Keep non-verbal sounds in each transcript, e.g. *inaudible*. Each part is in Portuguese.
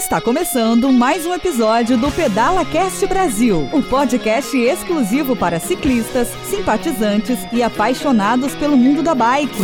Está começando mais um episódio do Pedala Cast Brasil, um podcast exclusivo para ciclistas, simpatizantes e apaixonados pelo mundo da bike.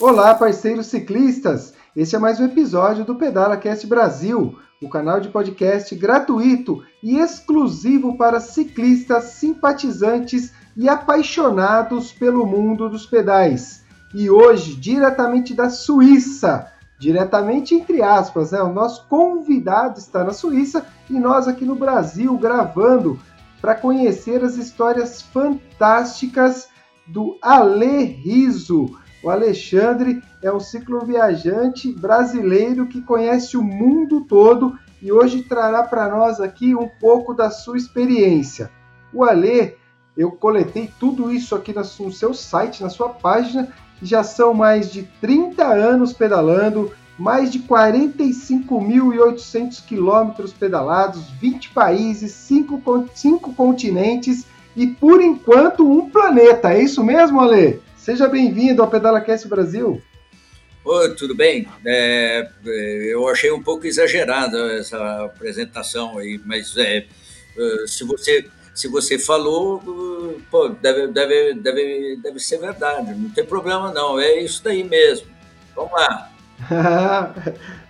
Olá, parceiros ciclistas! Este é mais um episódio do Pedala Cast Brasil, o canal de podcast gratuito e exclusivo para ciclistas, simpatizantes e apaixonados pelo mundo dos pedais e hoje, diretamente da Suíça, diretamente entre aspas, né? O nosso convidado está na Suíça e nós aqui no Brasil gravando para conhecer as histórias fantásticas do Ale Riso. O Alexandre é um cicloviajante brasileiro que conhece o mundo todo e hoje trará para nós aqui um pouco da sua experiência. O Ale, eu coletei tudo isso aqui no seu site, na sua página, já são mais de 30 anos pedalando, mais de 45.800 quilômetros pedalados, 20 países, 5, 5 continentes e, por enquanto, um planeta. É isso mesmo, Ale? Seja bem-vindo ao PedalaCast Brasil. Oi, tudo bem? É, é, eu achei um pouco exagerada essa apresentação aí, mas é, é se você se você falou, pô, deve, deve, deve, deve ser verdade, não tem problema não, é isso daí mesmo. Vamos lá. *laughs*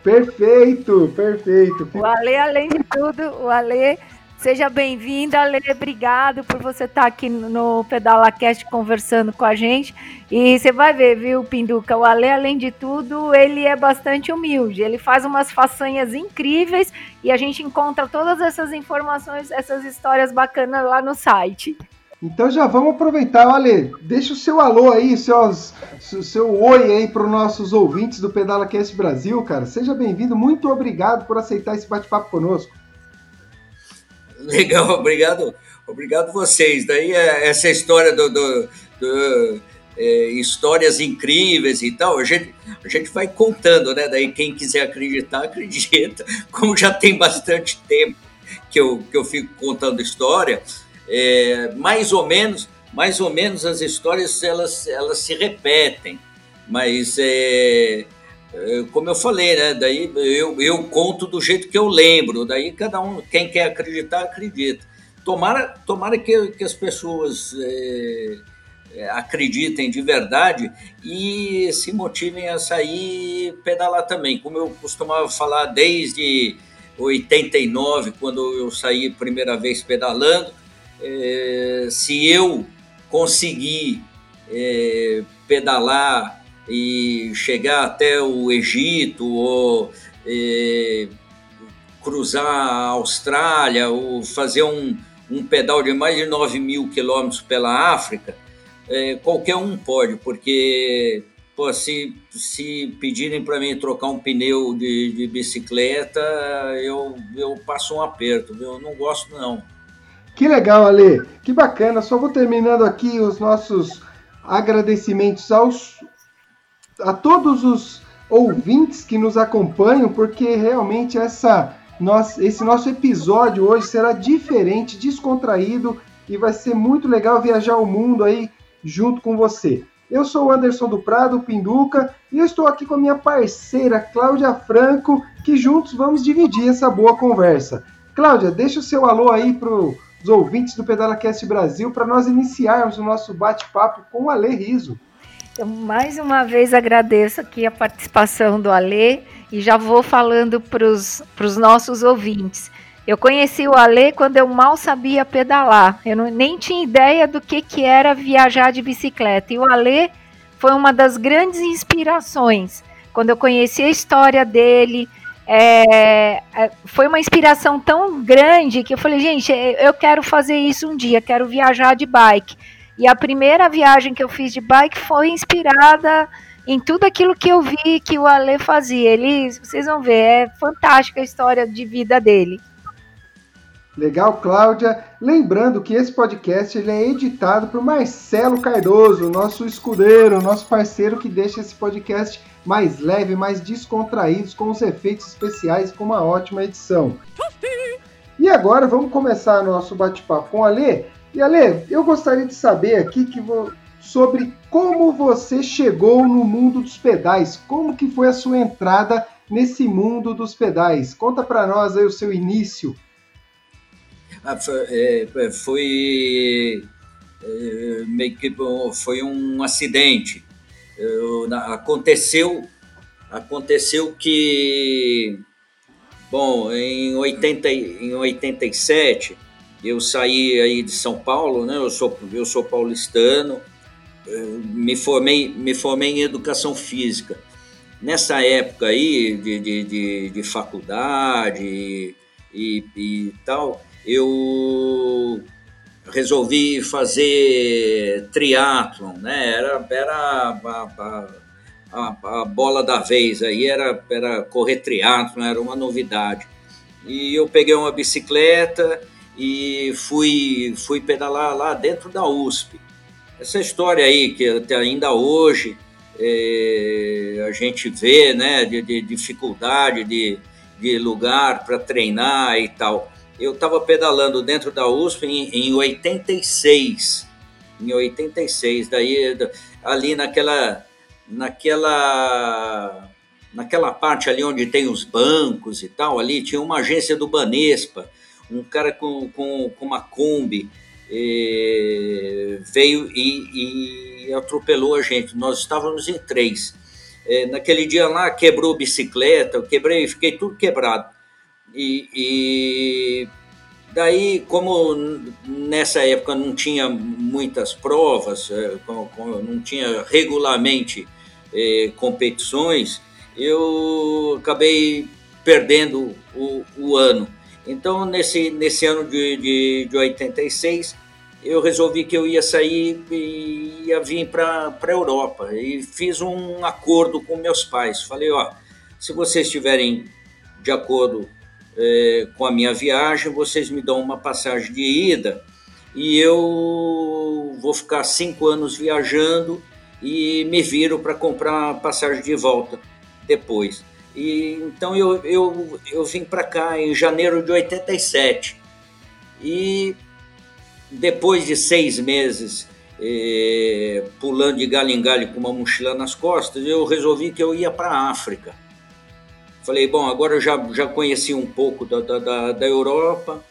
perfeito, perfeito. O Ale, além de tudo, o Ale Seja bem-vindo, Ale. Obrigado por você estar tá aqui no PedalaCast conversando com a gente. E você vai ver, viu, Pinduca? O Ale, além de tudo, ele é bastante humilde. Ele faz umas façanhas incríveis e a gente encontra todas essas informações, essas histórias bacanas lá no site. Então já vamos aproveitar, Ale, deixa o seu alô aí, seus, seu oi aí para os nossos ouvintes do PedalaCast Brasil, cara. Seja bem-vindo, muito obrigado por aceitar esse bate-papo conosco. *laughs* Legal, obrigado, obrigado vocês. Daí é, essa história do, do, do é, histórias incríveis e tal, a gente, a gente vai contando, né? Daí quem quiser acreditar, *laughs* acredita. Como já tem bastante tempo que eu, que eu fico contando história, é, mais ou menos, mais ou menos as histórias elas, elas se repetem, mas é, como eu falei, né? Daí eu, eu conto do jeito que eu lembro, daí cada um, quem quer acreditar, acredita. Tomara, tomara que, que as pessoas é acreditem de verdade e se motivem a sair pedalar também. Como eu costumava falar desde 89, quando eu saí primeira vez pedalando, é, se eu conseguir é, pedalar e chegar até o Egito ou é, cruzar a Austrália ou fazer um, um pedal de mais de 9 mil quilômetros pela África, é, qualquer um pode, porque pô, se, se pedirem para mim trocar um pneu de, de bicicleta, eu, eu passo um aperto, eu não gosto não. Que legal, Ale, que bacana. Só vou terminando aqui os nossos agradecimentos aos a todos os ouvintes que nos acompanham, porque realmente essa, nossa, esse nosso episódio hoje será diferente, descontraído e vai ser muito legal viajar o mundo aí junto com você. Eu sou o Anderson do Prado, Pinduca, e eu estou aqui com a minha parceira Cláudia Franco, que juntos vamos dividir essa boa conversa. Cláudia, deixa o seu alô aí para os ouvintes do PedalaCast Brasil para nós iniciarmos o nosso bate-papo com o Ale Riso. Então, mais uma vez agradeço aqui a participação do Alê e já vou falando para os nossos ouvintes. Eu conheci o Alê quando eu mal sabia pedalar. Eu não, nem tinha ideia do que, que era viajar de bicicleta. E o Alê foi uma das grandes inspirações. Quando eu conheci a história dele, é, é foi uma inspiração tão grande que eu falei, gente, eu quero fazer isso um dia, quero viajar de bike. E a primeira viagem que eu fiz de bike foi inspirada em tudo aquilo que eu vi que o Ale fazia. Ele, vocês vão ver, é fantástica a história de vida dele. Legal, Cláudia. Lembrando que esse podcast ele é editado por Marcelo Cardoso, nosso escudeiro, nosso parceiro que deixa esse podcast mais leve, mais descontraído, com os efeitos especiais, com uma ótima edição. E agora vamos começar nosso bate-papo com o Ale. E Ale, eu gostaria de saber aqui que sobre como você chegou no mundo dos pedais, como que foi a sua entrada nesse mundo dos pedais. Conta para nós aí o seu início. Ah, foi, é, foi é, meio que foi um acidente. Eu, aconteceu aconteceu que bom em 80 em 87 eu saí aí de São Paulo né eu sou eu sou paulistano me formei, me formei em educação física. Nessa época aí de, de, de, de faculdade e, e, e, tal, eu resolvi fazer triatlon, né? Era, era a, a, a, bola da vez aí, era, era correr triatlon, era uma novidade. E eu peguei uma bicicleta e fui, fui pedalar lá dentro da USP. Essa história aí, que até ainda hoje é, a gente vê, né, de, de dificuldade de, de lugar para treinar e tal. Eu estava pedalando dentro da USP em, em 86, em 86, daí ali naquela, naquela, naquela parte ali onde tem os bancos e tal, ali tinha uma agência do Banespa, um cara com, com, com uma Kombi, eh, veio e, e, atropelou a gente. Nós estávamos em três. Eh, naquele dia lá quebrou bicicleta, eu quebrei, fiquei tudo quebrado. E, e, daí, como nessa época não tinha muitas provas, eh, não tinha regularmente competições, eu acabei perdendo o, o ano. Então, nesse, nesse ano de, de, de 86, eu resolvi que eu ia sair e ia vir para a Europa. E fiz um acordo com meus pais. Falei, ó, se vocês estiverem de acordo é, com a minha viagem, vocês me dão uma passagem de ida e eu vou ficar cinco anos viajando e me viro para comprar passagem de volta depois. E, então eu, eu, eu vim para cá em janeiro de 87. E depois de seis meses eh, pulando de galho em galho com uma mochila nas costas, eu resolvi que eu ia para a África. Falei, bom, agora eu já, já conheci um pouco da, da, da Europa,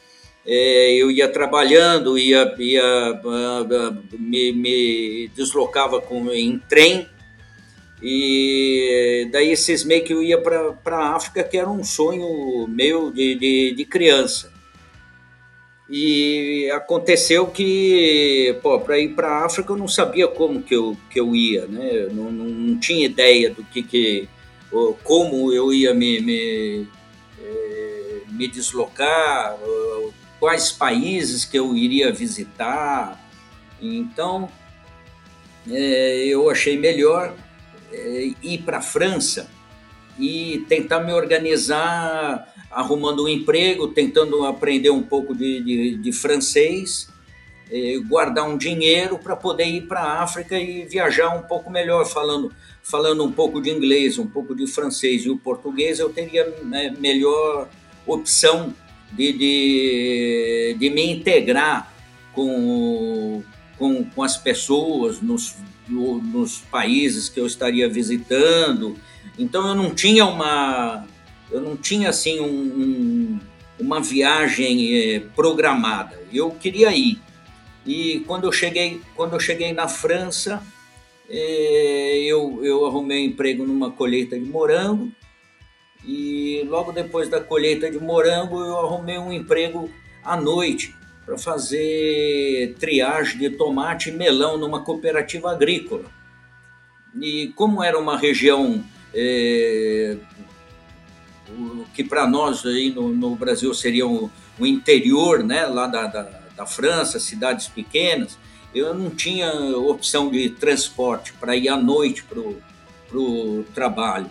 eh, eu ia trabalhando, ia, ia uh, me, me deslocava com, em trem e daí meio que eu ia para a África, que era um sonho meu de, de, de criança. E aconteceu que, para ir para a África eu não sabia como que eu, que eu ia, né? Eu não, não, não tinha ideia do que, que como eu ia me, me, eh, me deslocar, quais países que eu iria visitar. Então, é, eu achei melhor ir para a França e tentar me organizar arrumando um emprego, tentando aprender um pouco de, de, de francês, é, guardar um dinheiro para poder ir para a África e viajar um pouco melhor, falando, falando um pouco de inglês, um pouco de francês e o português, eu teria né, melhor opção de, de, de me integrar com, com, com as pessoas nos no, nos países que eu estaria visitando. Então eu não tinha uma, eu não tinha assim um, um, uma viagem eh, programada. Eu queria ir. E quando eu cheguei, quando eu cheguei na França, eh, eu, eu arrumei um emprego numa colheita de morango. E logo depois da colheita de morango, eu arrumei um emprego à noite para fazer triagem de tomate e melão numa cooperativa agrícola. E como era uma região é, que para nós aí no, no, Brasil seria o, interior, né, lá da, da, da, França, cidades pequenas, eu não tinha opção de transporte para ir à noite para o trabalho.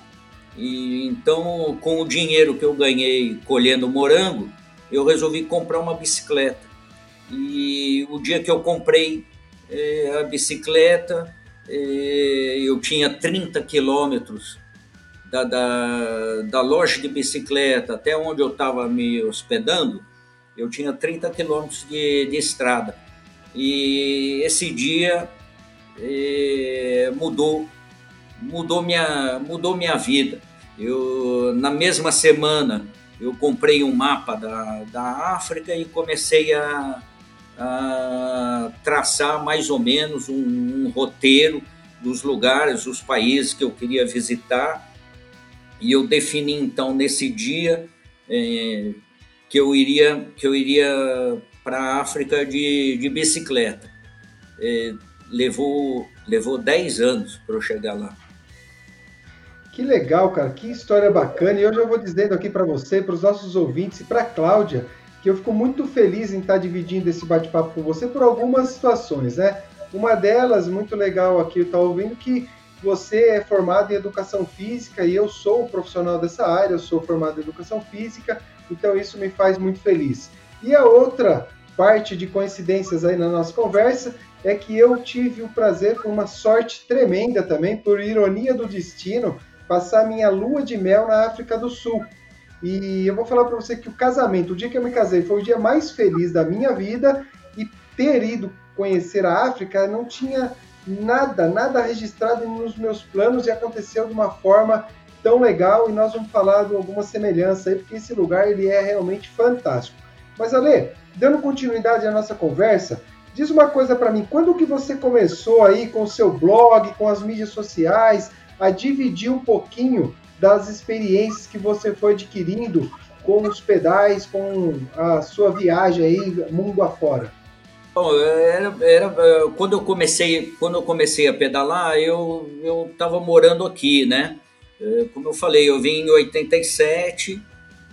E, então, com o dinheiro que eu ganhei colhendo morango, eu resolvi comprar uma bicicleta. E o dia que eu comprei é, a bicicleta, é, eu tinha 30 quilômetros da, da, da, loja de bicicleta até onde eu estava me hospedando, eu tinha 30 quilômetros de, de estrada. E esse dia é, mudou, mudou minha, mudou minha vida. Eu, na mesma semana, eu comprei um mapa da, da África e comecei a, traçar mais ou menos um, um roteiro dos lugares, os países que eu queria visitar. E eu defini então nesse dia é, que eu iria que eu iria para a África de, de bicicleta. É, levou levou 10 anos para eu chegar lá. Que legal, cara, que história bacana. E eu já vou dizendo aqui para você, para os nossos ouvintes e para Cláudia, que eu fico muito feliz em estar dividindo esse bate-papo com você por algumas situações, né? Uma delas, muito legal aqui, eu estou ouvindo que você é formado em educação física e eu sou profissional dessa área, eu sou formado em educação física, então isso me faz muito feliz. E a outra parte de coincidências aí na nossa conversa é que eu tive o prazer, com uma sorte tremenda também, por ironia do destino, passar minha lua de mel na África do Sul. E eu vou falar para você que o casamento, o dia que eu me casei, foi o dia mais feliz da minha vida. E ter ido conhecer a África não tinha nada, nada registrado nos meus planos e aconteceu de uma forma tão legal. E nós vamos falar de alguma semelhança aí, porque esse lugar ele é realmente fantástico. Mas Ale, dando continuidade à nossa conversa, diz uma coisa para mim, quando que você começou aí com o seu blog, com as mídias sociais, a dividir um pouquinho das experiências que você foi adquirindo com os pedais, com a sua viagem aí mundo afora? Bom, era, era, quando eu comecei quando eu comecei a pedalar eu eu estava morando aqui né é, como eu falei eu vim em 87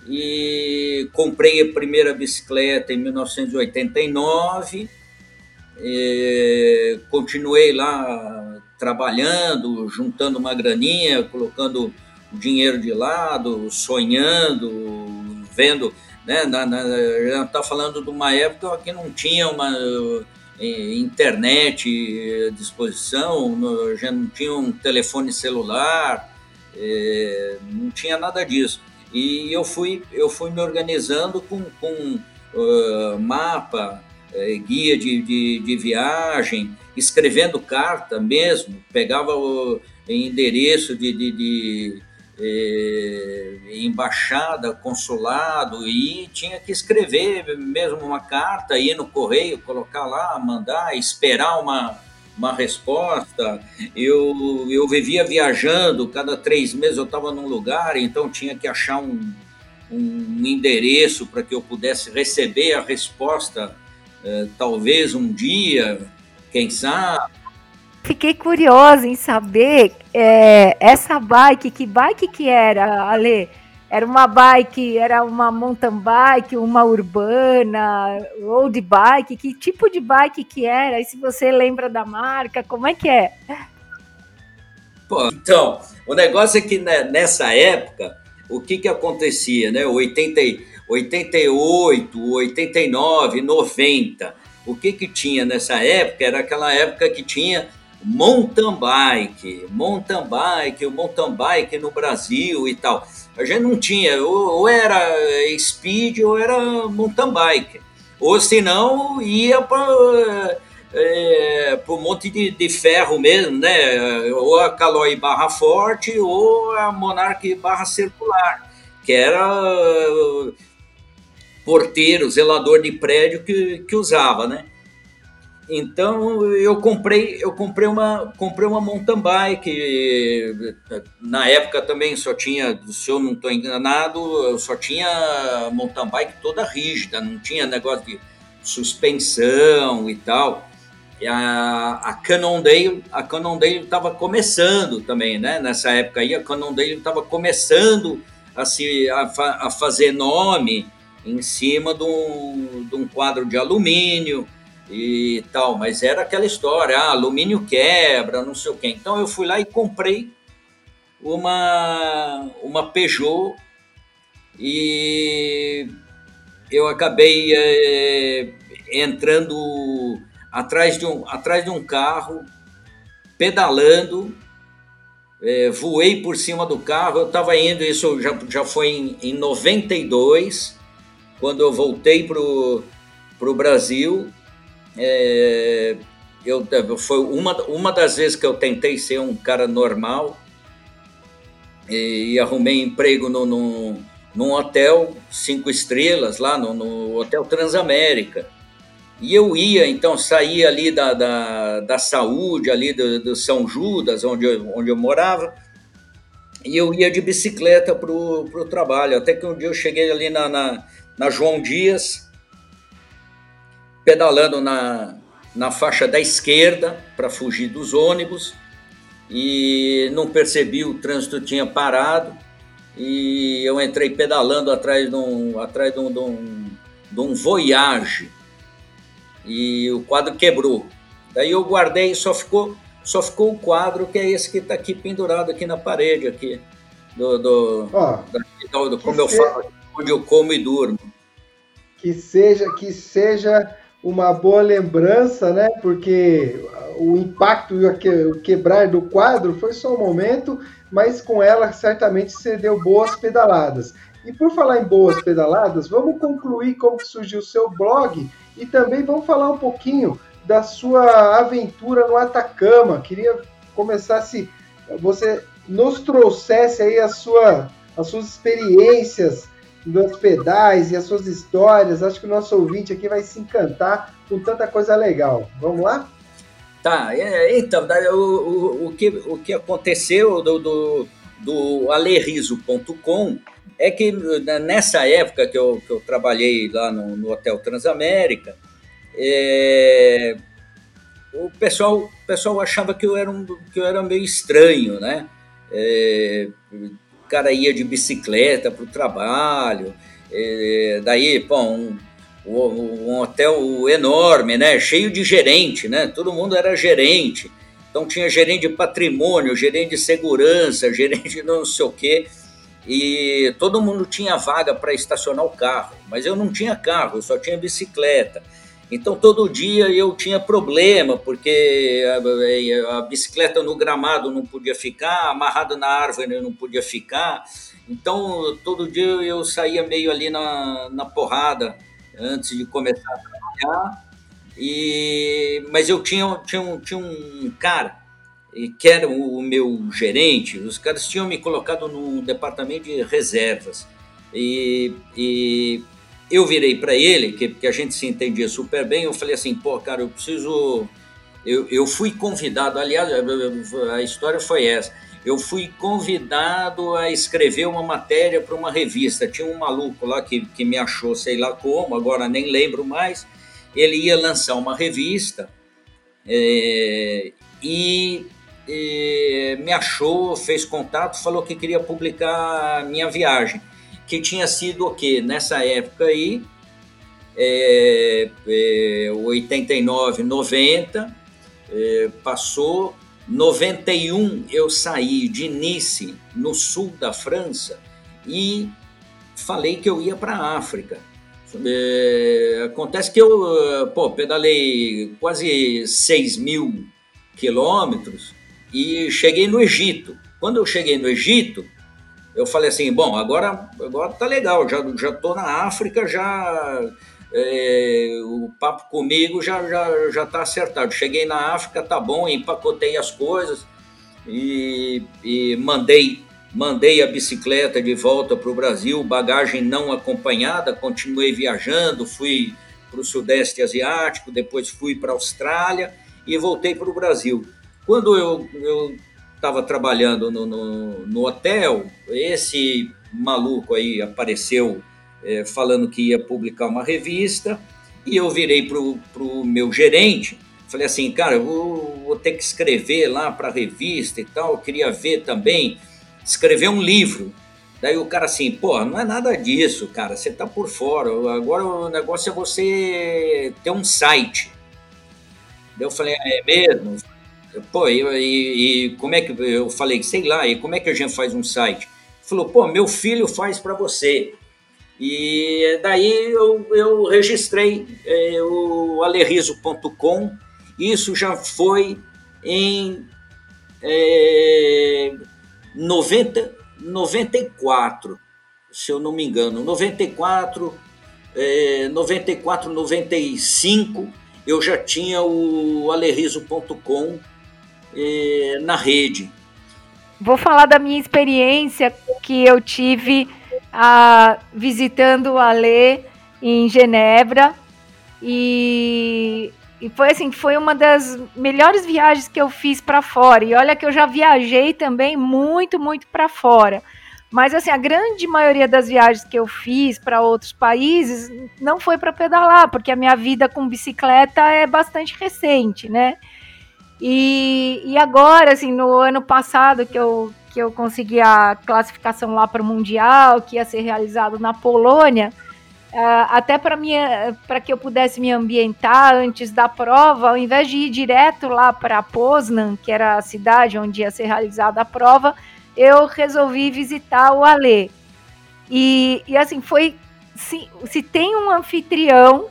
e comprei a primeira bicicleta em 1989 e continuei lá trabalhando juntando uma graninha colocando dinheiro de lado sonhando vendo né? Na, na, está falando de uma época que não tinha uma eh, internet à disposição, já não tinha um telefone celular, é, não tinha nada disso. E eu fui, eu fui me organizando com, com uh, mapa, é, guia de, de, de, viagem, escrevendo carta mesmo, pegava o endereço de, de, de eh, embaixada, consulado, e tinha que escrever mesmo uma carta, ir no correio, colocar lá, mandar, esperar uma, uma resposta. Eu, eu vivia viajando, cada três meses eu estava num lugar, então tinha que achar um, um endereço para que eu pudesse receber a resposta, eh, talvez um dia, quem sabe. Fiquei curiosa em saber é, essa bike, que bike que era, Ale? Era uma bike, era uma mountain bike, uma urbana, road bike, que tipo de bike que era? E se você lembra da marca, como é que é? Pô, então, o negócio é que né, nessa época, o que que acontecia, né? 80, 88, 89, 90, o que que tinha nessa época? Era aquela época que tinha mountain bike, mountain bike, o mountain bike no Brasil e tal. A gente não tinha, ou, ou era speed ou era mountain bike. Ou se não, ia para é, um monte de, de, ferro mesmo, né? Ou a Caloi barra forte ou a Monarch barra circular, que era porteiro, zelador de prédio que, que usava, né? Então eu comprei, eu comprei uma, comprei uma mountain bike. Na época também só tinha, se eu não estou enganado, eu só tinha mountain bike toda rígida, não tinha negócio de suspensão e tal. E a, a Cannondale, a Cannondale estava começando também, né? Nessa época aí, a Cannondale estava começando a, se, a, a fazer nome em cima de um, de um quadro de alumínio e tal, mas era aquela história, ah, alumínio quebra, não sei o quê. Então eu fui lá e comprei uma, uma Peugeot e eu acabei é, entrando atrás de, um, atrás de um carro, pedalando, é, voei por cima do carro, eu estava indo, isso já, já foi em, em 92, quando eu voltei para o Brasil, é, eu, foi uma, uma das vezes que eu tentei ser um cara normal e, e arrumei emprego no, no, num hotel cinco estrelas, lá no, no Hotel Transamérica. E eu ia, então, saía ali da, da, da saúde, ali do, do São Judas, onde eu, onde eu morava, e eu ia de bicicleta para o trabalho. Até que um dia eu cheguei ali na, na, na João Dias, pedalando na, na faixa da esquerda para fugir dos ônibus, e não percebi, o trânsito tinha parado, e eu entrei pedalando atrás de um, atrás de um, de um, de um Voyage, e o quadro quebrou. Daí eu guardei e só ficou, só ficou o quadro que é esse que está aqui pendurado aqui na parede aqui do, do, oh, do como eu falo, onde eu como e durmo. Que seja que seja uma boa lembrança, né? Porque o impacto e o quebrar do quadro foi só um momento, mas com ela certamente você deu boas pedaladas. E por falar em boas pedaladas, vamos concluir como surgiu o seu blog e também vamos falar um pouquinho da sua aventura no Atacama. Queria começar se você nos trouxesse aí a sua, as suas experiências nos pedais e as suas histórias. Acho que o nosso ouvinte aqui vai se encantar com tanta coisa legal. Vamos lá? Tá, é, então, o, o, o, que, o que aconteceu do, do, do alerriso.com é que né, nessa época que eu, que eu trabalhei lá no, no Hotel Transamérica, é, o pessoal, o pessoal achava que eu era, um, que eu era meio estranho, né? É, cara ia de bicicleta para o trabalho, é, daí, pô, um, um hotel enorme, né? Cheio de gerente, né? Todo mundo era gerente. Então tinha gerente de patrimônio, gerente de segurança, *laughs* gerente de não sei o quê e todo mundo tinha vaga para estacionar o carro, mas eu não tinha carro, eu só tinha bicicleta. Então todo dia eu tinha problema, porque a, a bicicleta no gramado não podia ficar, amarrado na árvore não podia ficar. Então todo dia eu saía meio ali na, na porrada antes de começar a trabalhar. E, mas eu tinha, tinha, um, tinha um cara que era o meu gerente, os caras tinham me colocado no departamento de reservas. E, e eu virei para ele, que, que a gente se entendia super bem, eu falei assim, pô, cara, eu preciso... Eu, eu fui convidado, aliás, a história foi essa, eu fui convidado a escrever uma matéria para uma revista. Tinha um maluco lá que, que me achou, sei lá como, agora nem lembro mais. Ele ia lançar uma revista é, e me achou, fez contato, falou que queria publicar minha viagem, que tinha sido o quê? Nessa época aí, é, é, 89, 90, é, passou, 91 eu saí de Nice, no sul da França, e falei que eu ia para a África. É, acontece que eu pô, pedalei quase 6 mil quilômetros e cheguei no Egito. Quando eu cheguei no Egito, eu falei assim, bom, agora agora tá legal, já já tô na África, já é, o papo comigo já já já tá acertado. Cheguei na África, tá bom, empacotei as coisas e, e mandei mandei a bicicleta de volta para o Brasil, bagagem não acompanhada, continuei viajando, fui para o Sudeste Asiático, depois fui para a Austrália e voltei para o Brasil. Quando eu estava trabalhando no, no, no, hotel, esse maluco aí apareceu é, falando que ia publicar uma revista e eu virei para o meu gerente, falei assim, cara, eu vou, vou ter que escrever lá para a revista e tal, eu queria ver também, escrever um livro. Daí o cara assim, pô, não é nada disso, cara, você tá por fora, agora o negócio é você ter um site. Daí eu falei, é mesmo? Pô, e, e, e, como é que eu falei, sei lá, e como é que a gente faz um site? Falou, pô, meu filho faz para você. E daí eu, eu registrei é, o alerriso.com. Isso já foi em é, 90, 94, se eu não me engano. 94, é, 94, 95 eu já tinha o alerriso.com eh, na rede. Vou falar da minha experiência que eu tive ah, visitando o Alê em Genebra e, e foi assim, foi uma das melhores viagens que eu fiz para fora. E olha que eu já viajei também muito, muito para fora. Mas assim, a grande maioria das viagens que eu fiz para outros países não foi para pedalar, porque a minha vida com bicicleta é bastante recente, né? E, e agora, assim, no ano passado que eu, que eu consegui a classificação lá para o Mundial, que ia ser realizado na Polônia, Uh, até para que eu pudesse me ambientar antes da prova, ao invés de ir direto lá para Poznan, que era a cidade onde ia ser realizada a prova, eu resolvi visitar o Alê. E, e assim, foi. Se, se tem um anfitrião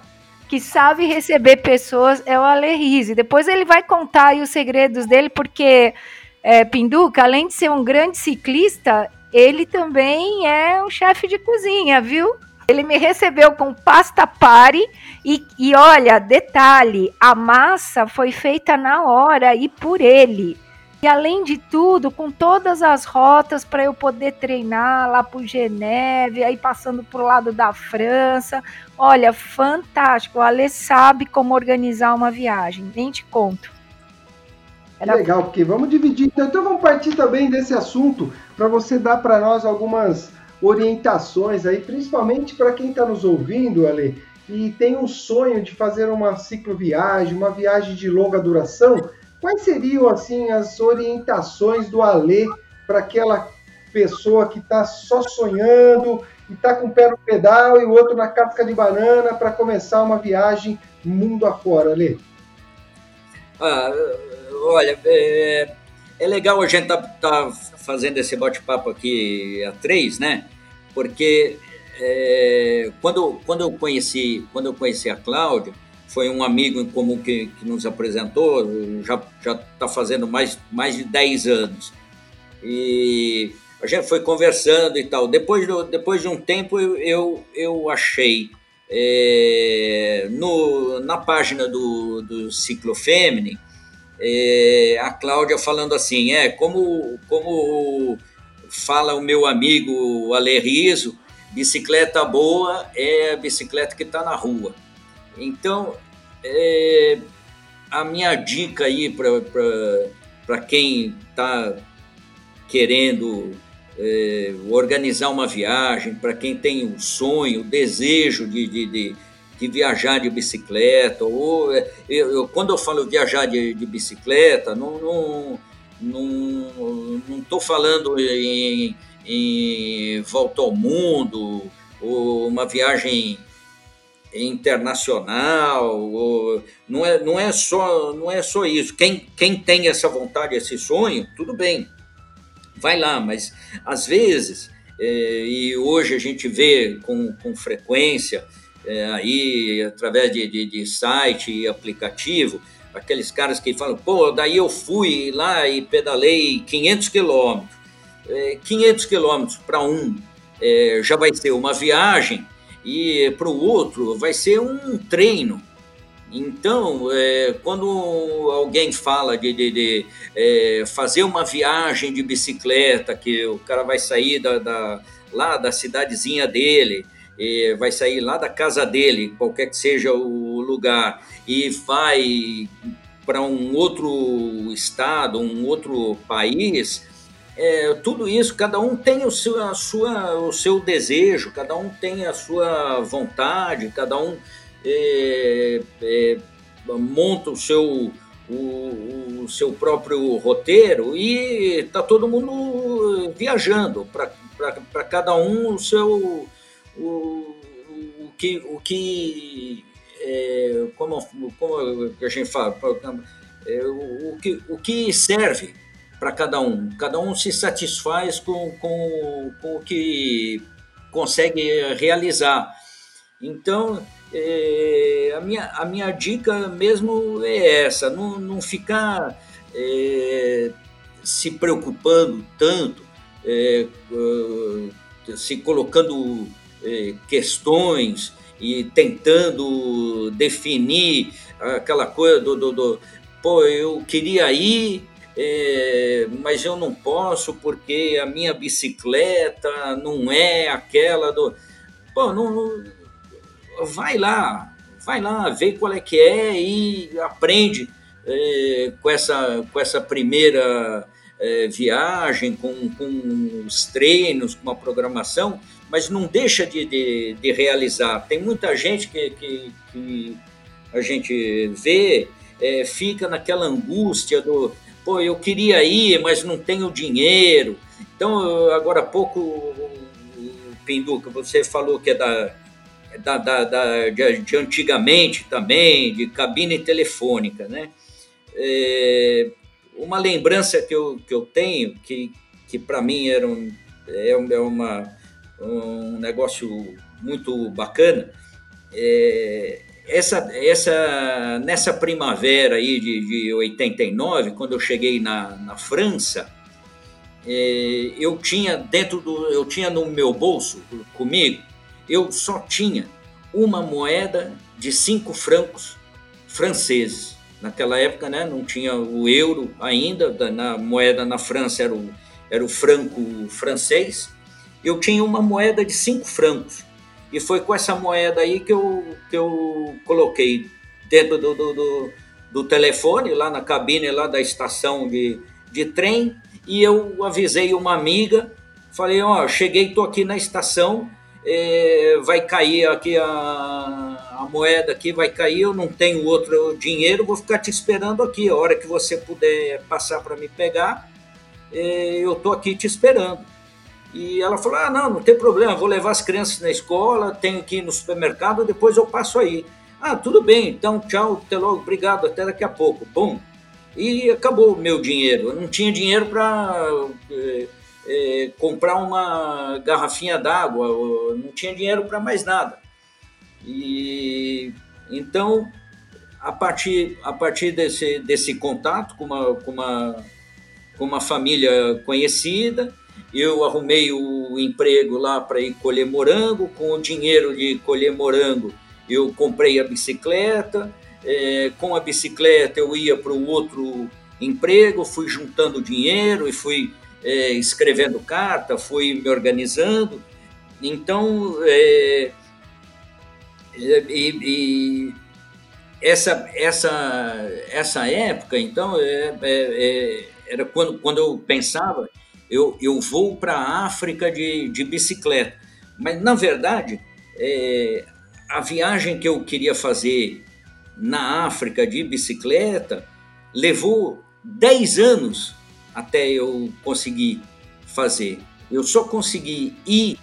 que sabe receber pessoas, é o Ale Rizzi. Depois ele vai contar aí os segredos dele, porque é, Pinduca, além de ser um grande ciclista, ele também é um chefe de cozinha, viu? Ele me recebeu com pasta pari e, e olha, detalhe, a massa foi feita na hora e por ele. E além de tudo, com todas as rotas para eu poder treinar lá por Geneve, aí passando para o lado da França. Olha, fantástico. O Ale sabe como organizar uma viagem. Nem te conto. Era... Legal, porque vamos dividir. Então, então vamos partir também desse assunto para você dar para nós algumas orientações aí, principalmente para quem está nos ouvindo, Ale, e tem um sonho de fazer uma cicloviagem, uma viagem de longa duração. Quais seriam assim as orientações do Alê para aquela pessoa que está só sonhando e está com o pé no pedal e o outro na casca de banana para começar uma viagem mundo afora, Alê? Ah, olha, é, é legal a gente estar tá, tá fazendo esse bate-papo aqui a três, né? Porque é, quando, quando, eu conheci, quando eu conheci a Cláudia, foi um amigo em comum que, que nos apresentou, já está fazendo mais, mais de 10 anos. E a gente foi conversando e tal. Depois, do, depois de um tempo, eu, eu, achei é, no, na página do, do Ciclo é, a Cláudia falando assim, é, como, como fala o meu amigo Ale Riso, bicicleta boa é a bicicleta que está na rua. Então, é, a minha dica aí para quem está querendo é, organizar uma viagem, para quem tem o sonho, o desejo de, de, de de viajar de bicicleta, ou é, eu, eu, quando eu falo viajar de, de bicicleta, não estou não, não, não falando em, em volta ao mundo, ou uma viagem internacional, não, é, não, é só, não é só isso. Quem, quem tem essa vontade, esse sonho, tudo bem, vai lá, mas às vezes, é, e hoje a gente vê com, com frequência, é, aí através de, de, de, site e aplicativo, aqueles caras que falam, pô, daí eu fui lá e pedalei 500 quilômetros. É, 500 quilômetros para um é, já vai ser uma viagem e para o outro vai ser um treino. Então, é, quando alguém fala de, de, de é, fazer uma viagem de bicicleta, que o cara vai sair da, da lá da cidadezinha dele, vai sair lá da casa dele, qualquer que seja o lugar, e vai para um outro estado, um outro país, é, tudo isso, cada um tem o seu, a sua, o seu desejo, cada um tem a sua vontade, cada um é, é, monta o seu, o, o, seu próprio roteiro e está todo mundo viajando, para cada um o seu. O, o que, o que é, como, como a gente fala, é, o, que, o que serve para cada um. Cada um se satisfaz com, com, com o que consegue realizar. Então, é, a, minha, a minha dica mesmo é essa: não, não ficar é, se preocupando tanto, é, se colocando é, questões e tentando definir aquela coisa do, do, do pô, eu queria ir, é, mas eu não posso porque a minha bicicleta não é aquela do. Pô, não, não, vai lá, vai lá, vê qual é que é e aprende é, com, essa, com essa primeira é, viagem, com, com os treinos, com a programação, mas não deixa de, de, de realizar. Tem muita gente que, que, que a gente vê, é, fica naquela angústia do pô, eu queria ir, mas não tenho dinheiro. Então, agora há pouco, Pinduca, você falou que é da, da, da, da de, de, antigamente também, de cabine telefônica, né? É, uma lembrança que eu, que eu tenho, que, que para mim era um, é, é uma, um negócio muito bacana, é, essa, essa, nessa primavera aí de, de 89, quando eu cheguei na, na França, é, eu tinha dentro do, eu tinha no meu bolso comigo, eu só tinha uma moeda de cinco francos franceses. Naquela época, né, não tinha o euro ainda, na moeda na França era o, era o franco francês. Eu tinha uma moeda de cinco francos. E foi com essa moeda aí que eu, que eu coloquei dentro do, do, do, do telefone, lá na cabine lá da estação de, de trem, e eu avisei uma amiga, falei, ó, oh, cheguei, tô aqui na estação, é, vai cair aqui a, a moeda aqui, vai cair, eu não tenho outro dinheiro, vou ficar te esperando aqui, a hora que você puder passar para me pegar, é, eu tô aqui te esperando. E ela falou: Ah, não, não tem problema, vou levar as crianças na escola, tenho que ir no supermercado, depois eu passo aí. Ah, tudo bem, então tchau, até logo, obrigado, até daqui a pouco. Bom, e acabou o meu dinheiro. Eu não tinha dinheiro para é, é, comprar uma garrafinha d'água, não tinha dinheiro para mais nada. E então, a partir, a partir desse, desse contato com uma, com, uma, com uma família conhecida, eu arrumei o emprego lá para ir colher morango. Com o dinheiro de colher morango, eu comprei a bicicleta. É, com a bicicleta, eu ia para o outro emprego, fui juntando dinheiro e fui é, escrevendo carta, fui me organizando. Então, é, é e, e, essa, essa, essa época, então, é, é, era quando, quando eu pensava eu, eu vou para a África de, de bicicleta. Mas, na verdade, é, a viagem que eu queria fazer na África de bicicleta levou 10 anos até eu conseguir fazer. Eu só consegui ir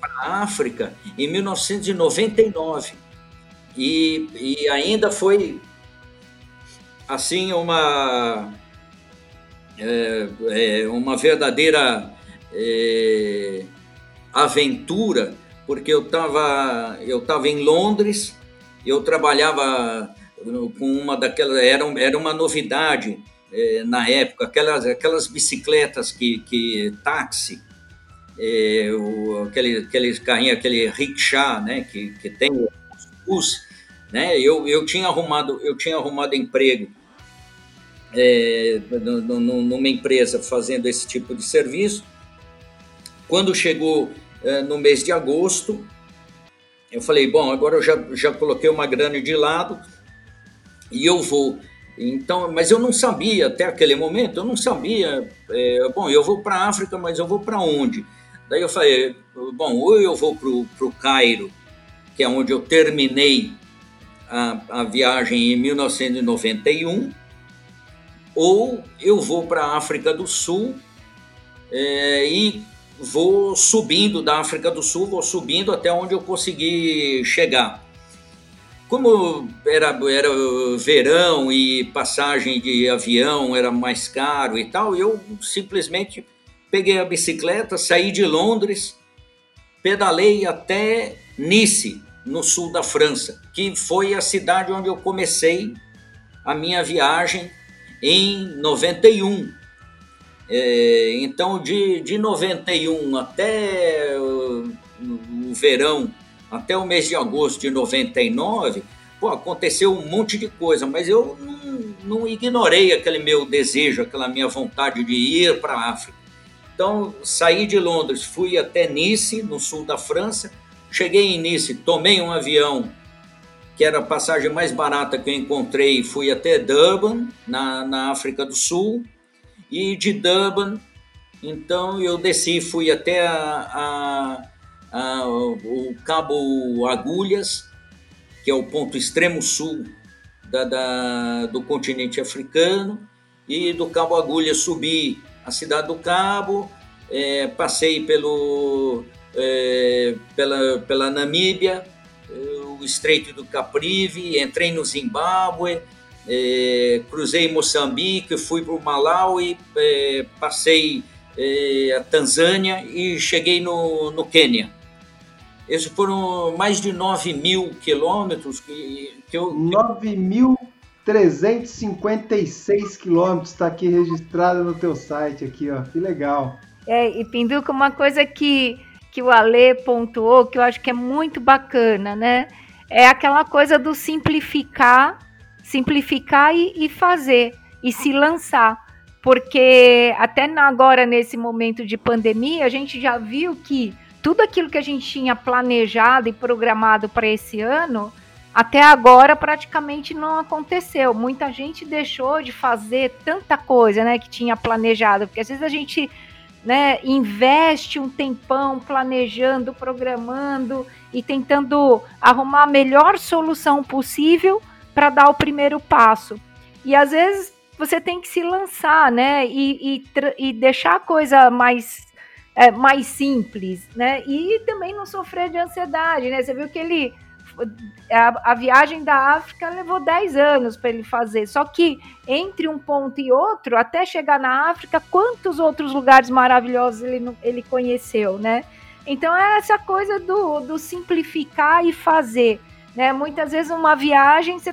para a África em 1999. E, e ainda foi assim uma é, é uma verdadeira é, aventura, porque eu estava eu tava em Londres, eu trabalhava com uma daquelas, era, era uma novidade é, na época, aquelas, aquelas bicicletas que, que táxi, é, o, aquele, aquele carrinho, aquele rickshaw, né, que, que tem os, né, eu, eu tinha arrumado eu tinha arrumado emprego é, numa empresa fazendo esse tipo de serviço. Quando chegou é, no mês de agosto, eu falei, bom, agora eu já, já coloquei uma grana de lado e eu vou. Então, mas eu não sabia até aquele momento, eu não sabia. É, bom, eu vou para a África, mas eu vou para onde? Daí eu falei, bom, ou eu vou para o Cairo, que é onde eu terminei a, a viagem em 1991, ou eu vou para a África do Sul é, e vou subindo da África do Sul, vou subindo até onde eu conseguir chegar. Como era, era verão e passagem de avião era mais caro e tal, eu simplesmente peguei a bicicleta, saí de Londres, pedalei até Nice, no sul da França, que foi a cidade onde eu comecei a minha viagem em 91. É, então, de, de 91 até o, o verão, até o mês de agosto de 99, pô, aconteceu um monte de coisa, mas eu não, não ignorei aquele meu desejo, aquela minha vontade de ir para a África. Então, saí de Londres, fui até Nice, no sul da França. Cheguei em Nice, tomei um avião, que era a passagem mais barata que eu encontrei, fui até Durban, na, na África do Sul. E de Durban, então eu desci, fui até a, a, a, o Cabo Agulhas, que é o ponto extremo sul da, da, do continente africano, e do Cabo Agulhas subi a cidade do Cabo, é, passei pelo, é, pela, pela Namíbia, o Estreito do Caprivi, entrei no Zimbábue, é, cruzei Moçambique, fui para o Malawi, é, passei é, a Tanzânia e cheguei no, no Quênia. Esses foram mais de 9 mil quilômetros que, que eu. 9.356 quilômetros está aqui registrado no teu site aqui, ó. Que legal. É, e Pinduca, uma coisa que, que o Ale pontuou, que eu acho que é muito bacana, né? É aquela coisa do simplificar, simplificar e, e fazer, e se lançar. Porque até agora, nesse momento de pandemia, a gente já viu que tudo aquilo que a gente tinha planejado e programado para esse ano, até agora praticamente não aconteceu. Muita gente deixou de fazer tanta coisa, né, que tinha planejado, porque às vezes a gente, né, investe um tempão planejando, programando e tentando arrumar a melhor solução possível para dar o primeiro passo. E às vezes você tem que se lançar, né, e, e, e deixar a coisa mais é, mais simples, né? E também não sofrer de ansiedade, né? Você viu que ele a, a, viagem da África levou 10 anos para ele fazer. Só que entre um ponto e outro, até chegar na África, quantos outros lugares maravilhosos ele, ele conheceu, né? Então é essa coisa do, do simplificar e fazer. Né? Muitas vezes uma viagem, você,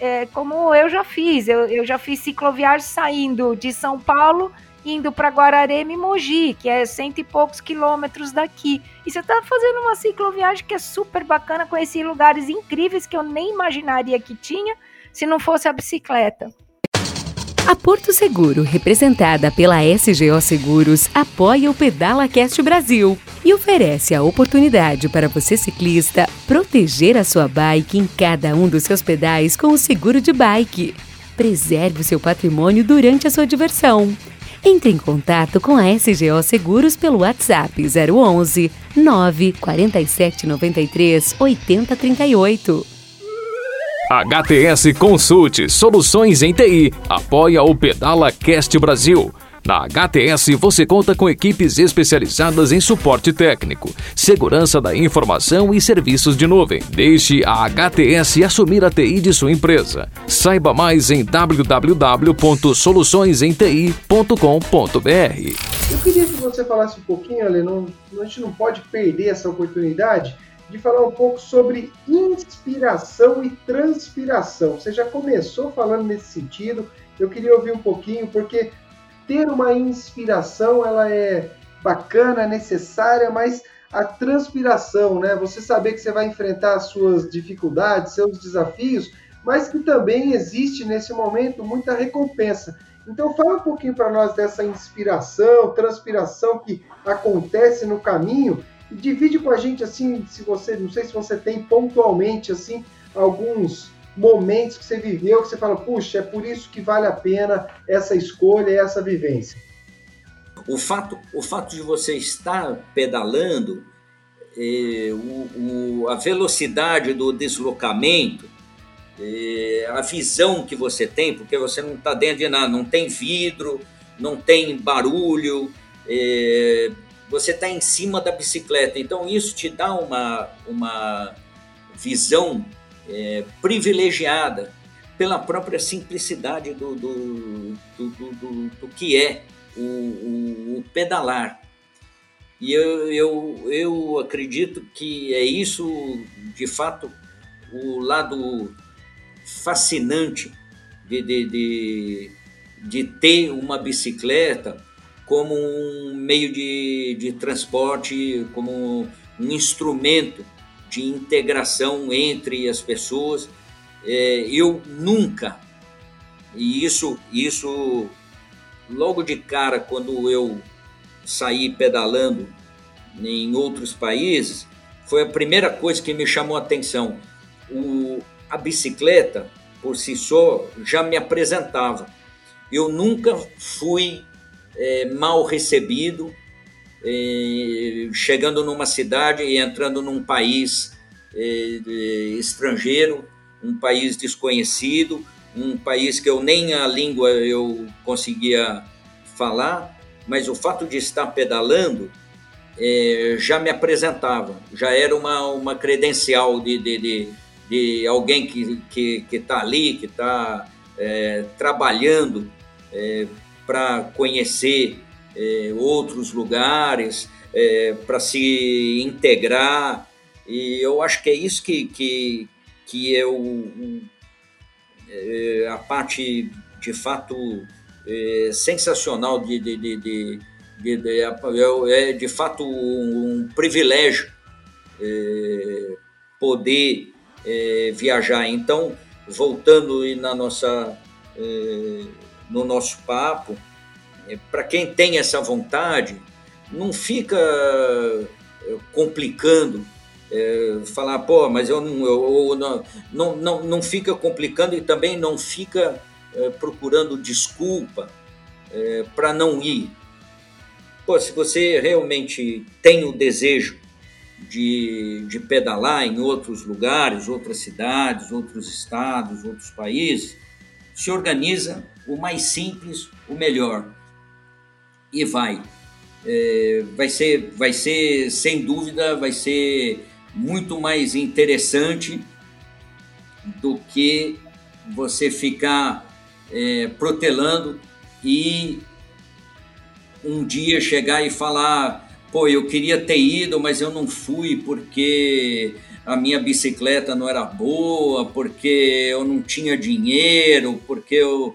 é, como eu já fiz, eu, eu já fiz cicloviagem saindo de São Paulo indo para Guararema e Mogi, que é cento e poucos quilômetros daqui. E você está fazendo uma cicloviagem que é super bacana, conheci lugares incríveis que eu nem imaginaria que tinha se não fosse a bicicleta. A Porto Seguro, representada pela SGO Seguros, apoia o Pedala Cast Brasil e oferece a oportunidade para você ciclista proteger a sua bike em cada um dos seus pedais com o seguro de bike. Preserve o seu patrimônio durante a sua diversão. Entre em contato com a SGO Seguros pelo WhatsApp 011 947 93 8038. HTS Consulte Soluções em TI apoia o Pedala Cast Brasil na HTS você conta com equipes especializadas em suporte técnico, segurança da informação e serviços de nuvem. Deixe a HTS assumir a TI de sua empresa. Saiba mais em www.soluçõesenti.com.br. Eu queria que você falasse um pouquinho, Ale, não, a gente não pode perder essa oportunidade de falar um pouco sobre inspiração e transpiração. Você já começou falando nesse sentido, eu queria ouvir um pouquinho, porque ter uma inspiração ela é bacana, necessária, mas a transpiração, né? Você saber que você vai enfrentar as suas dificuldades, seus desafios, mas que também existe nesse momento muita recompensa. Então fala um pouquinho para nós dessa inspiração, transpiração que acontece no caminho divide com a gente assim, se você, não sei se você tem pontualmente assim alguns momentos que você viveu que você fala, puxa, é por isso que vale a pena essa escolha essa vivência? O fato, o fato de você estar pedalando, é, o, o, a velocidade do deslocamento, é, a visão que você tem, porque você não está dentro de nada, não tem vidro, não tem barulho, é, você está em cima da bicicleta. Então isso te dá uma, uma visão é, privilegiada pela própria simplicidade do, do, do, do, do que é o, o, o, pedalar. E eu, eu, eu acredito que é isso, de fato, o lado fascinante de, de, de, de ter uma bicicleta como um meio de, de transporte, como um instrumento de integração entre as pessoas é, eu nunca, e isso, isso logo de cara, quando eu saí pedalando em outros países, foi a primeira coisa que me chamou a atenção. O, a bicicleta, por si só, já me apresentava. Eu nunca fui é, mal recebido, é, chegando numa cidade e entrando num país é, estrangeiro, um país desconhecido, um país que eu nem a língua eu conseguia falar, mas o fato de estar pedalando é, já me apresentava, já era uma, uma credencial de, de, de, de alguém que está que, que tá ali, que está é, trabalhando é, para conhecer é, outros lugares, é, para se integrar. E eu acho que é isso que, que, que é, o, é a parte, de fato, é, sensacional de, de, de, de, de, de, é, é de fato um, um privilégio é, poder é, viajar. Então, voltando na nossa, é, no nosso papo, é, para quem tem essa vontade, não fica complicando é, falar, pô, mas eu não, eu, não, não, não, não fica complicando e também não fica é, procurando desculpa é, para não ir. Pô, se você realmente tem o desejo de, de pedalar em outros lugares, outras cidades, outros estados, outros países, se organiza o mais simples, o melhor. E vai. É, vai, ser, vai ser, sem dúvida, vai ser muito mais interessante do que você ficar é, protelando e um dia chegar e falar, pô, eu queria ter ido, mas eu não fui porque a minha bicicleta não era boa, porque eu não tinha dinheiro, porque eu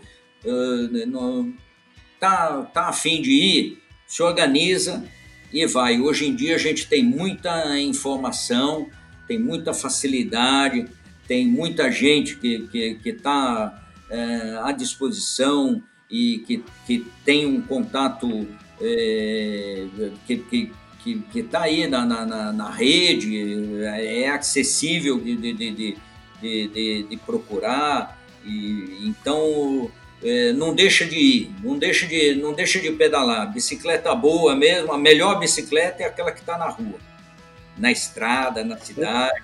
tá tá afim de ir, se organiza e vai. Hoje em dia a gente tem muita informação, tem muita facilidade, tem muita gente que está que, que tá, é, à disposição e que, que tem um contato é, que, que que está aí na, na, na, rede, é acessível de, de, de, de, de procurar. E, então, é, não deixa de ir, não deixa de, não deixa de pedalar. Bicicleta boa mesmo, a melhor bicicleta é aquela que está na rua, na estrada, na cidade.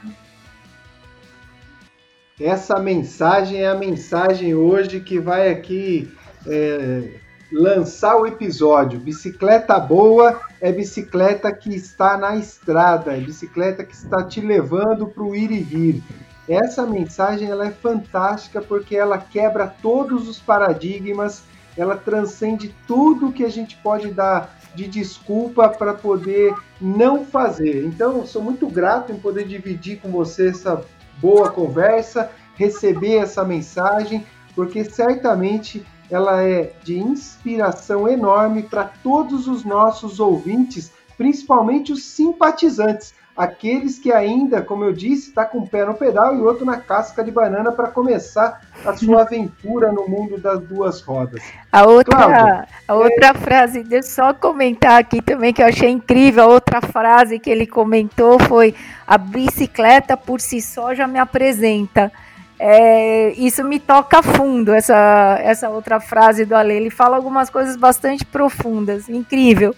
Essa mensagem é a mensagem hoje que vai aqui é, lançar o episódio. Bicicleta boa é bicicleta que está na estrada, é bicicleta que está te levando para o ir e vir. Essa mensagem ela é fantástica porque ela quebra todos os paradigmas, ela transcende tudo que a gente pode dar de desculpa para poder não fazer. Então, sou muito grato em poder dividir com você essa boa conversa, receber essa mensagem, porque certamente ela é de inspiração enorme para todos os nossos ouvintes, principalmente os simpatizantes aqueles que ainda, como eu disse, está com o pé no pedal e outro na casca de banana para começar a sua *laughs* aventura no mundo das duas rodas. A outra, Cláudia, a outra é... frase, deixa eu só comentar aqui também que eu achei incrível. A outra frase que ele comentou foi: a bicicleta por si só já me apresenta. É, isso me toca fundo, essa, essa outra frase do Ale. Ele fala algumas coisas bastante profundas, incrível.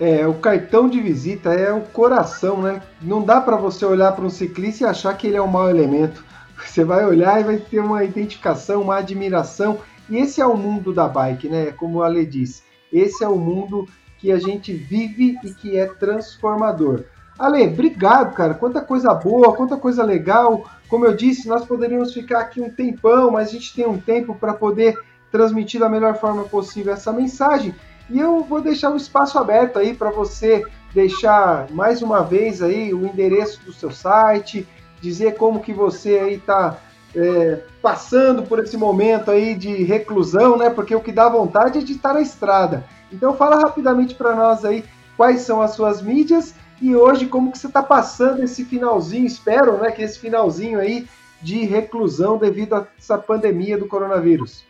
É, o cartão de visita é o coração, né? Não dá para você olhar para um ciclista e achar que ele é um mau elemento. *laughs* Você vai olhar e vai ter uma identificação, uma admiração. E esse é o mundo da bike, né? Como o Ale disse. Esse é o mundo que a gente vive e que é transformador. Ale, obrigado, cara. Quanta coisa boa, quanta coisa legal. Como eu disse, nós poderíamos ficar aqui um tempão, mas a gente tem um tempo para poder transmitir da melhor forma possível essa mensagem. E eu vou deixar o um espaço aberto aí para você deixar mais uma vez aí o endereço do seu site, dizer como que você aí está é, passando por esse momento aí de reclusão, né? Porque o que dá vontade é de estar na estrada. Então fala rapidamente para nós aí quais são as suas mídias e hoje como que você está passando esse finalzinho, espero, né, que esse finalzinho aí de reclusão devido a essa pandemia do coronavírus?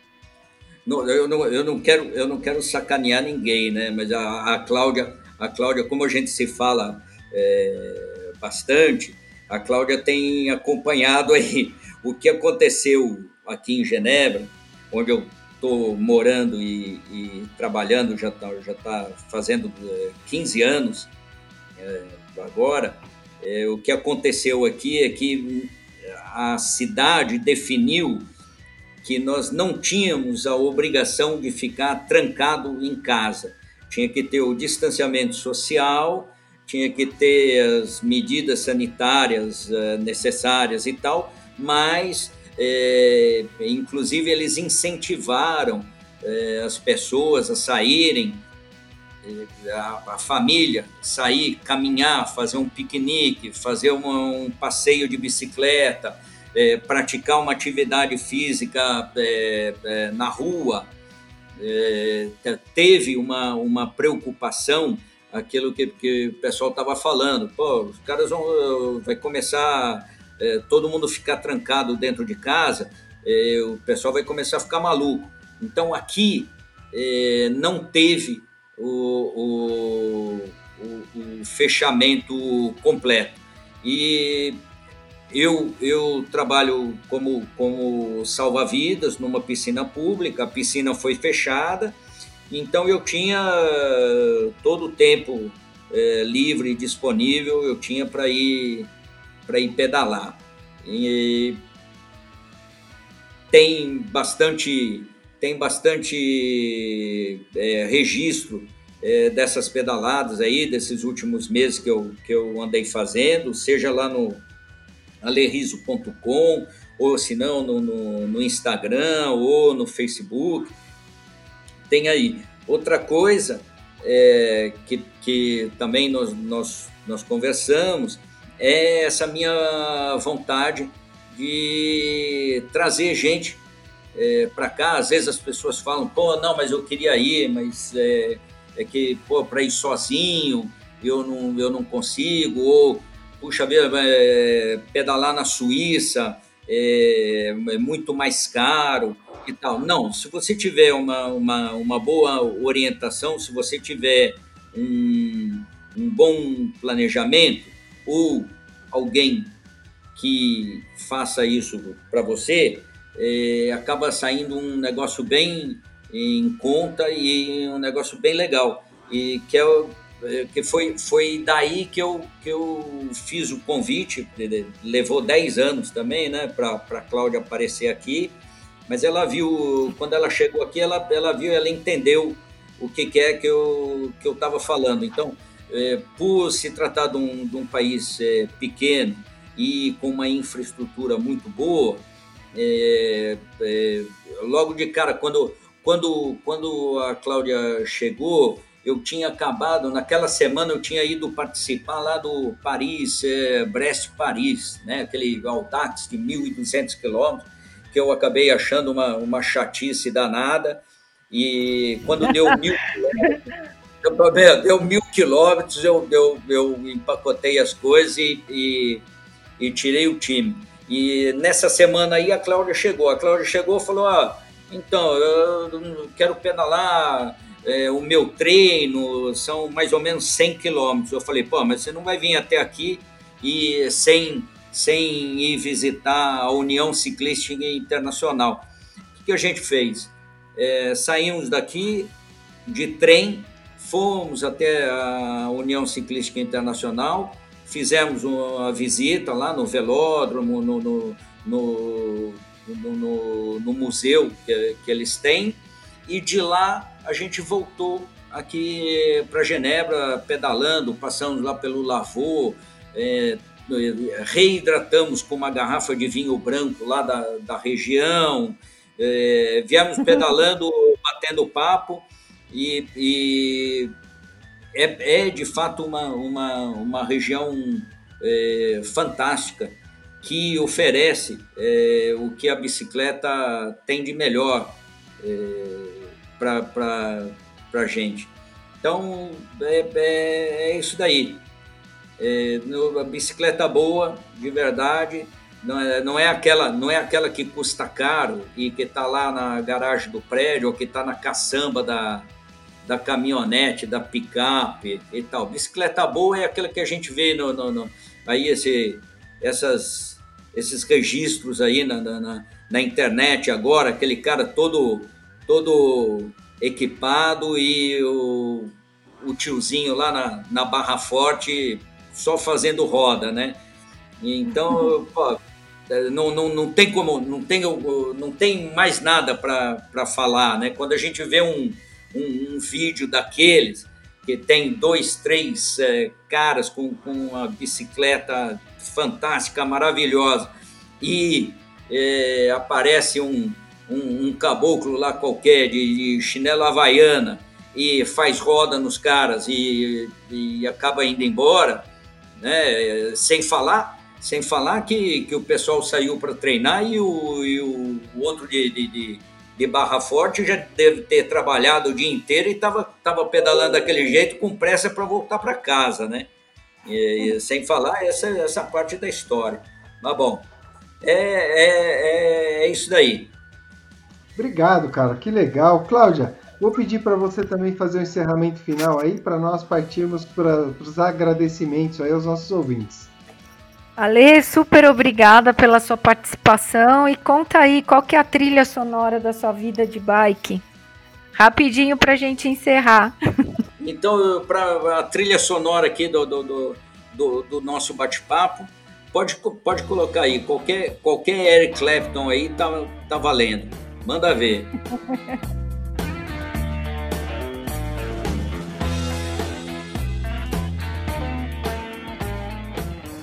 Não, eu, não, eu, não quero, eu não quero sacanear ninguém, né? Mas a, a Cláudia, a Cláudia, como a gente se fala é, bastante, a Cláudia tem acompanhado aí *laughs* o que aconteceu aqui em Genebra, onde eu estou morando e, e, trabalhando, já está já tá fazendo 15 é, anos é, agora. É, o que aconteceu aqui é que a cidade definiu que nós não tínhamos a obrigação de ficar trancado em casa. Tinha que ter o distanciamento social, tinha que ter as medidas sanitárias uh, necessárias e tal, mas, é, inclusive, eles incentivaram é, as pessoas a saírem, a, a, família sair, caminhar, fazer um piquenique, fazer um passeio de bicicleta, é, praticar uma atividade física é, é, na rua, é, teve uma, uma preocupação, aquilo que, que o pessoal estava falando, pô, os caras vão vai começar é, todo mundo ficar trancado dentro de casa, o pessoal vai começar a ficar maluco. Então aqui não teve o, o, o, o fechamento completo. E eu, eu trabalho como, como salva-vidas numa piscina pública, a piscina foi fechada, então eu tinha todo o tempo é, livre disponível, eu tinha para ir, ir pedalar. E tem bastante, tem bastante é, registro é, dessas pedaladas aí, desses últimos meses que eu, que eu andei fazendo, seja lá no, alerriso.com, ou se não no, no, no, Instagram ou no Facebook. Tem aí. Outra coisa é, que, que também nós, nós, nós conversamos é essa minha vontade de trazer gente é, para cá. Às vezes as pessoas falam, pô, não, mas eu queria ir, mas é, é que, pô, para ir sozinho eu não, eu não consigo, ou puxa vida, é, pedalar na Suíça é, é, muito mais caro e tal. Não, se você tiver uma, uma, uma boa orientação, se você tiver um, um bom planejamento ou alguém que faça isso para você, é, acaba saindo um negócio bem em conta e um negócio bem legal. E que é é, que foi, foi daí que eu, que eu fiz o convite, levou 10 anos também, né, para a Cláudia aparecer aqui, mas ela viu, quando ela chegou aqui, ela, ela viu, ela entendeu o que, que é que eu que eu estava falando. Então, é, por se tratar de um, de um país é, pequeno e com uma infraestrutura muito boa, é, é logo de cara, quando, quando, quando a Cláudia chegou, eu tinha acabado, naquela semana eu tinha ido participar lá do Paris, é, Brest-Paris, né? aquele Audax de 1.200 quilômetros, que eu acabei achando uma, uma chatice danada, e quando deu mil *laughs* quilômetros, deu mil quilômetros, eu, eu, eu empacotei as coisas e, e, e, tirei o time. E nessa semana aí a Cláudia chegou, a Cláudia chegou e falou, ah, então, eu quero pedalar é, o meu treino são mais ou menos 100 quilômetros. Eu falei, pô, mas você não vai vir até aqui e sem, sem ir visitar a União Ciclística Internacional. O que, a gente fez? É, saímos daqui de trem, fomos até a União Ciclística Internacional, fizemos uma visita lá no velódromo, no, no, no, no, no museu que, que eles têm, e de lá a gente voltou aqui para Genebra pedalando, passamos lá pelo Lavô, é, reidratamos com uma garrafa de vinho branco lá da, da região, é, viemos *laughs* pedalando, batendo papo e, e é, é, de fato uma, uma, uma região é, fantástica que oferece é, o que a bicicleta tem de melhor. Para a gente. Então, é, é, é isso daí. É, a bicicleta boa, de verdade, não é, não é aquela não é aquela que custa caro e que está lá na garagem do prédio ou que está na caçamba da, da caminhonete, da picape e tal. Bicicleta boa é aquela que a gente vê no, no, no aí esse, essas, esses registros aí na, na, na, internet agora, aquele cara todo todo equipado e o, o tiozinho lá na, na Barra Forte só fazendo roda, né? Então, pô, não, não, não tem como, não tem, não tem mais nada para falar, né? Quando a gente vê um, um, um, vídeo daqueles que tem dois, três é, caras com, com uma bicicleta fantástica, maravilhosa, e é, aparece um, um, um, caboclo lá qualquer de, de chinela havaiana e faz roda nos caras e, e acaba indo embora, né? sem falar sem falar que, que o pessoal saiu para treinar e o, e o, outro de, de, de, Barra Forte já deve ter trabalhado o dia inteiro e estava tava pedalando daquele jeito com pressa para voltar para casa, né? E, sem falar essa, essa parte da história. Mas bom, é, é, é, é isso daí. Obrigado, cara, que legal. Cláudia, vou pedir para você também fazer o um encerramento final aí, para nós partirmos para os agradecimentos aí aos nossos ouvintes. Ale, super obrigada pela sua participação e conta aí qual que é a trilha sonora da sua vida de bike. Rapidinho para a gente encerrar. *laughs* Então, para a trilha sonora aqui do, do, do, do nosso bate-papo, pode, pode colocar aí, qualquer, qualquer Eric Clapton aí tá, tá valendo. Manda ver.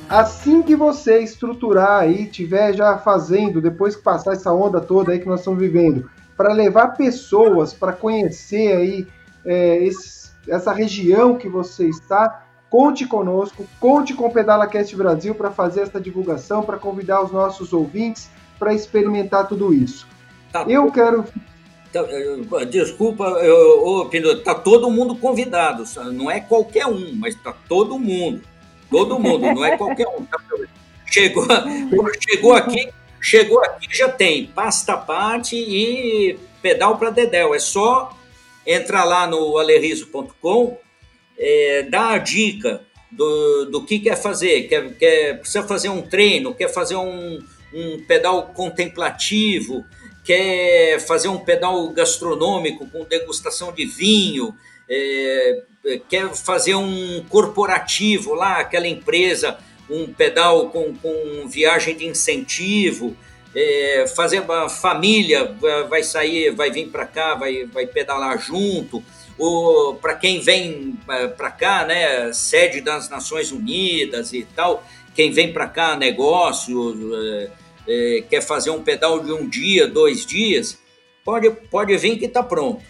Assim que você estruturar aí, tiver já fazendo, depois que passar essa onda toda aí que nós estamos vivendo, para levar pessoas para conhecer aí é, esse, essa região que você está, conte conosco, conte com o PedalaCast Brasil para fazer essa divulgação, para convidar os nossos ouvintes para experimentar tudo isso. Tá. Eu quero tá, Desculpa, eu, tá todo mundo convidado. Não é qualquer um, mas tá todo mundo. Todo mundo, não é qualquer um. Chegou, chegou aqui, chegou aqui já tem pasta parte e pedal para Dedéu. É só entrar lá no alerriso.com, é, dar a dica do, do que quer fazer. Quer, quer, precisa fazer um treino, quer fazer um, um pedal contemplativo, quer fazer um pedal gastronômico com degustação de vinho, é, quer fazer um corporativo lá, aquela empresa, um pedal com, com viagem de incentivo, é, fazer uma família vai sair, vai vir para cá, vai, vai pedalar junto, ou para quem vem é, para cá, né, sede das Nações Unidas e tal, quem vem para cá, negócio, é, é, quer fazer um pedal de um dia, dois dias, pode, pode vir que está pronto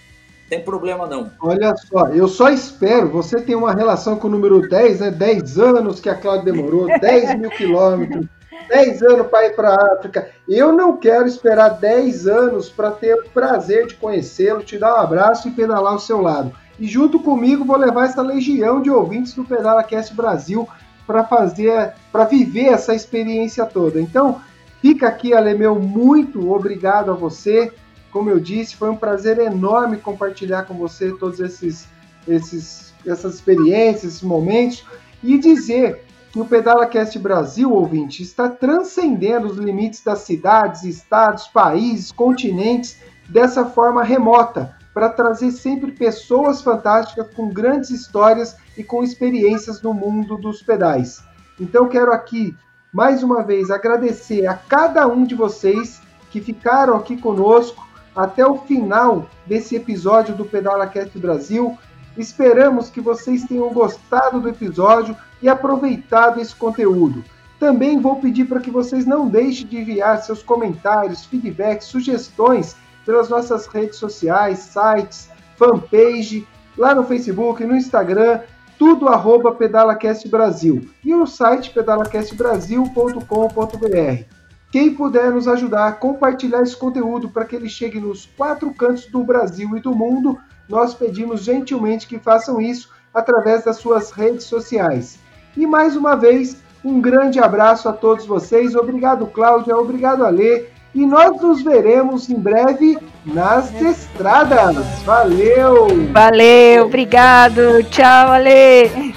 tem problema não. Olha só, eu só espero, você tem uma relação com o número 10, né? 10 anos que a Cláudia demorou, *laughs* 10 mil quilômetros, 10 anos para ir para a África. Eu não quero esperar 10 anos para ter o prazer de conhecê-lo, te dar um abraço e pedalar ao seu lado. E junto comigo vou levar essa legião de ouvintes do Pedala Cast Brasil para fazer, para viver essa experiência toda. Então, fica aqui, Alemeu, muito obrigado a você. Como eu disse, foi um prazer enorme compartilhar com você todos esses, esses essas experiências, esses momentos e dizer que o PedalaCast Brasil, ouvinte, está transcendendo os limites das cidades, estados, países, continentes dessa forma remota, para trazer sempre pessoas fantásticas com grandes histórias e com experiências no mundo dos pedais. Então quero aqui mais uma vez agradecer a cada um de vocês que ficaram aqui conosco até o final desse episódio do PedalaCast Brasil. Esperamos que vocês tenham gostado do episódio e aproveitado esse conteúdo. Também vou pedir para que vocês não deixem de enviar seus comentários, feedbacks, sugestões pelas nossas redes sociais, sites, fanpage, lá no Facebook, no Instagram, tudo arroba PedalaCast Brasil e no site pedalacastbrasil.com.br. Quem puder nos ajudar a compartilhar esse conteúdo para que ele chegue nos quatro cantos do Brasil e do mundo, nós pedimos gentilmente que façam isso através das suas redes sociais. E mais uma vez, Um grande abraço a todos vocês. Obrigado, Cláudia. Obrigado, Alê. E nós nos veremos em breve nas estradas. Valeu! Valeu, obrigado. Tchau, Ale.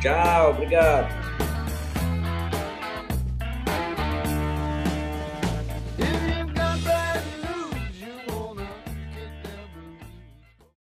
Tchau, obrigado.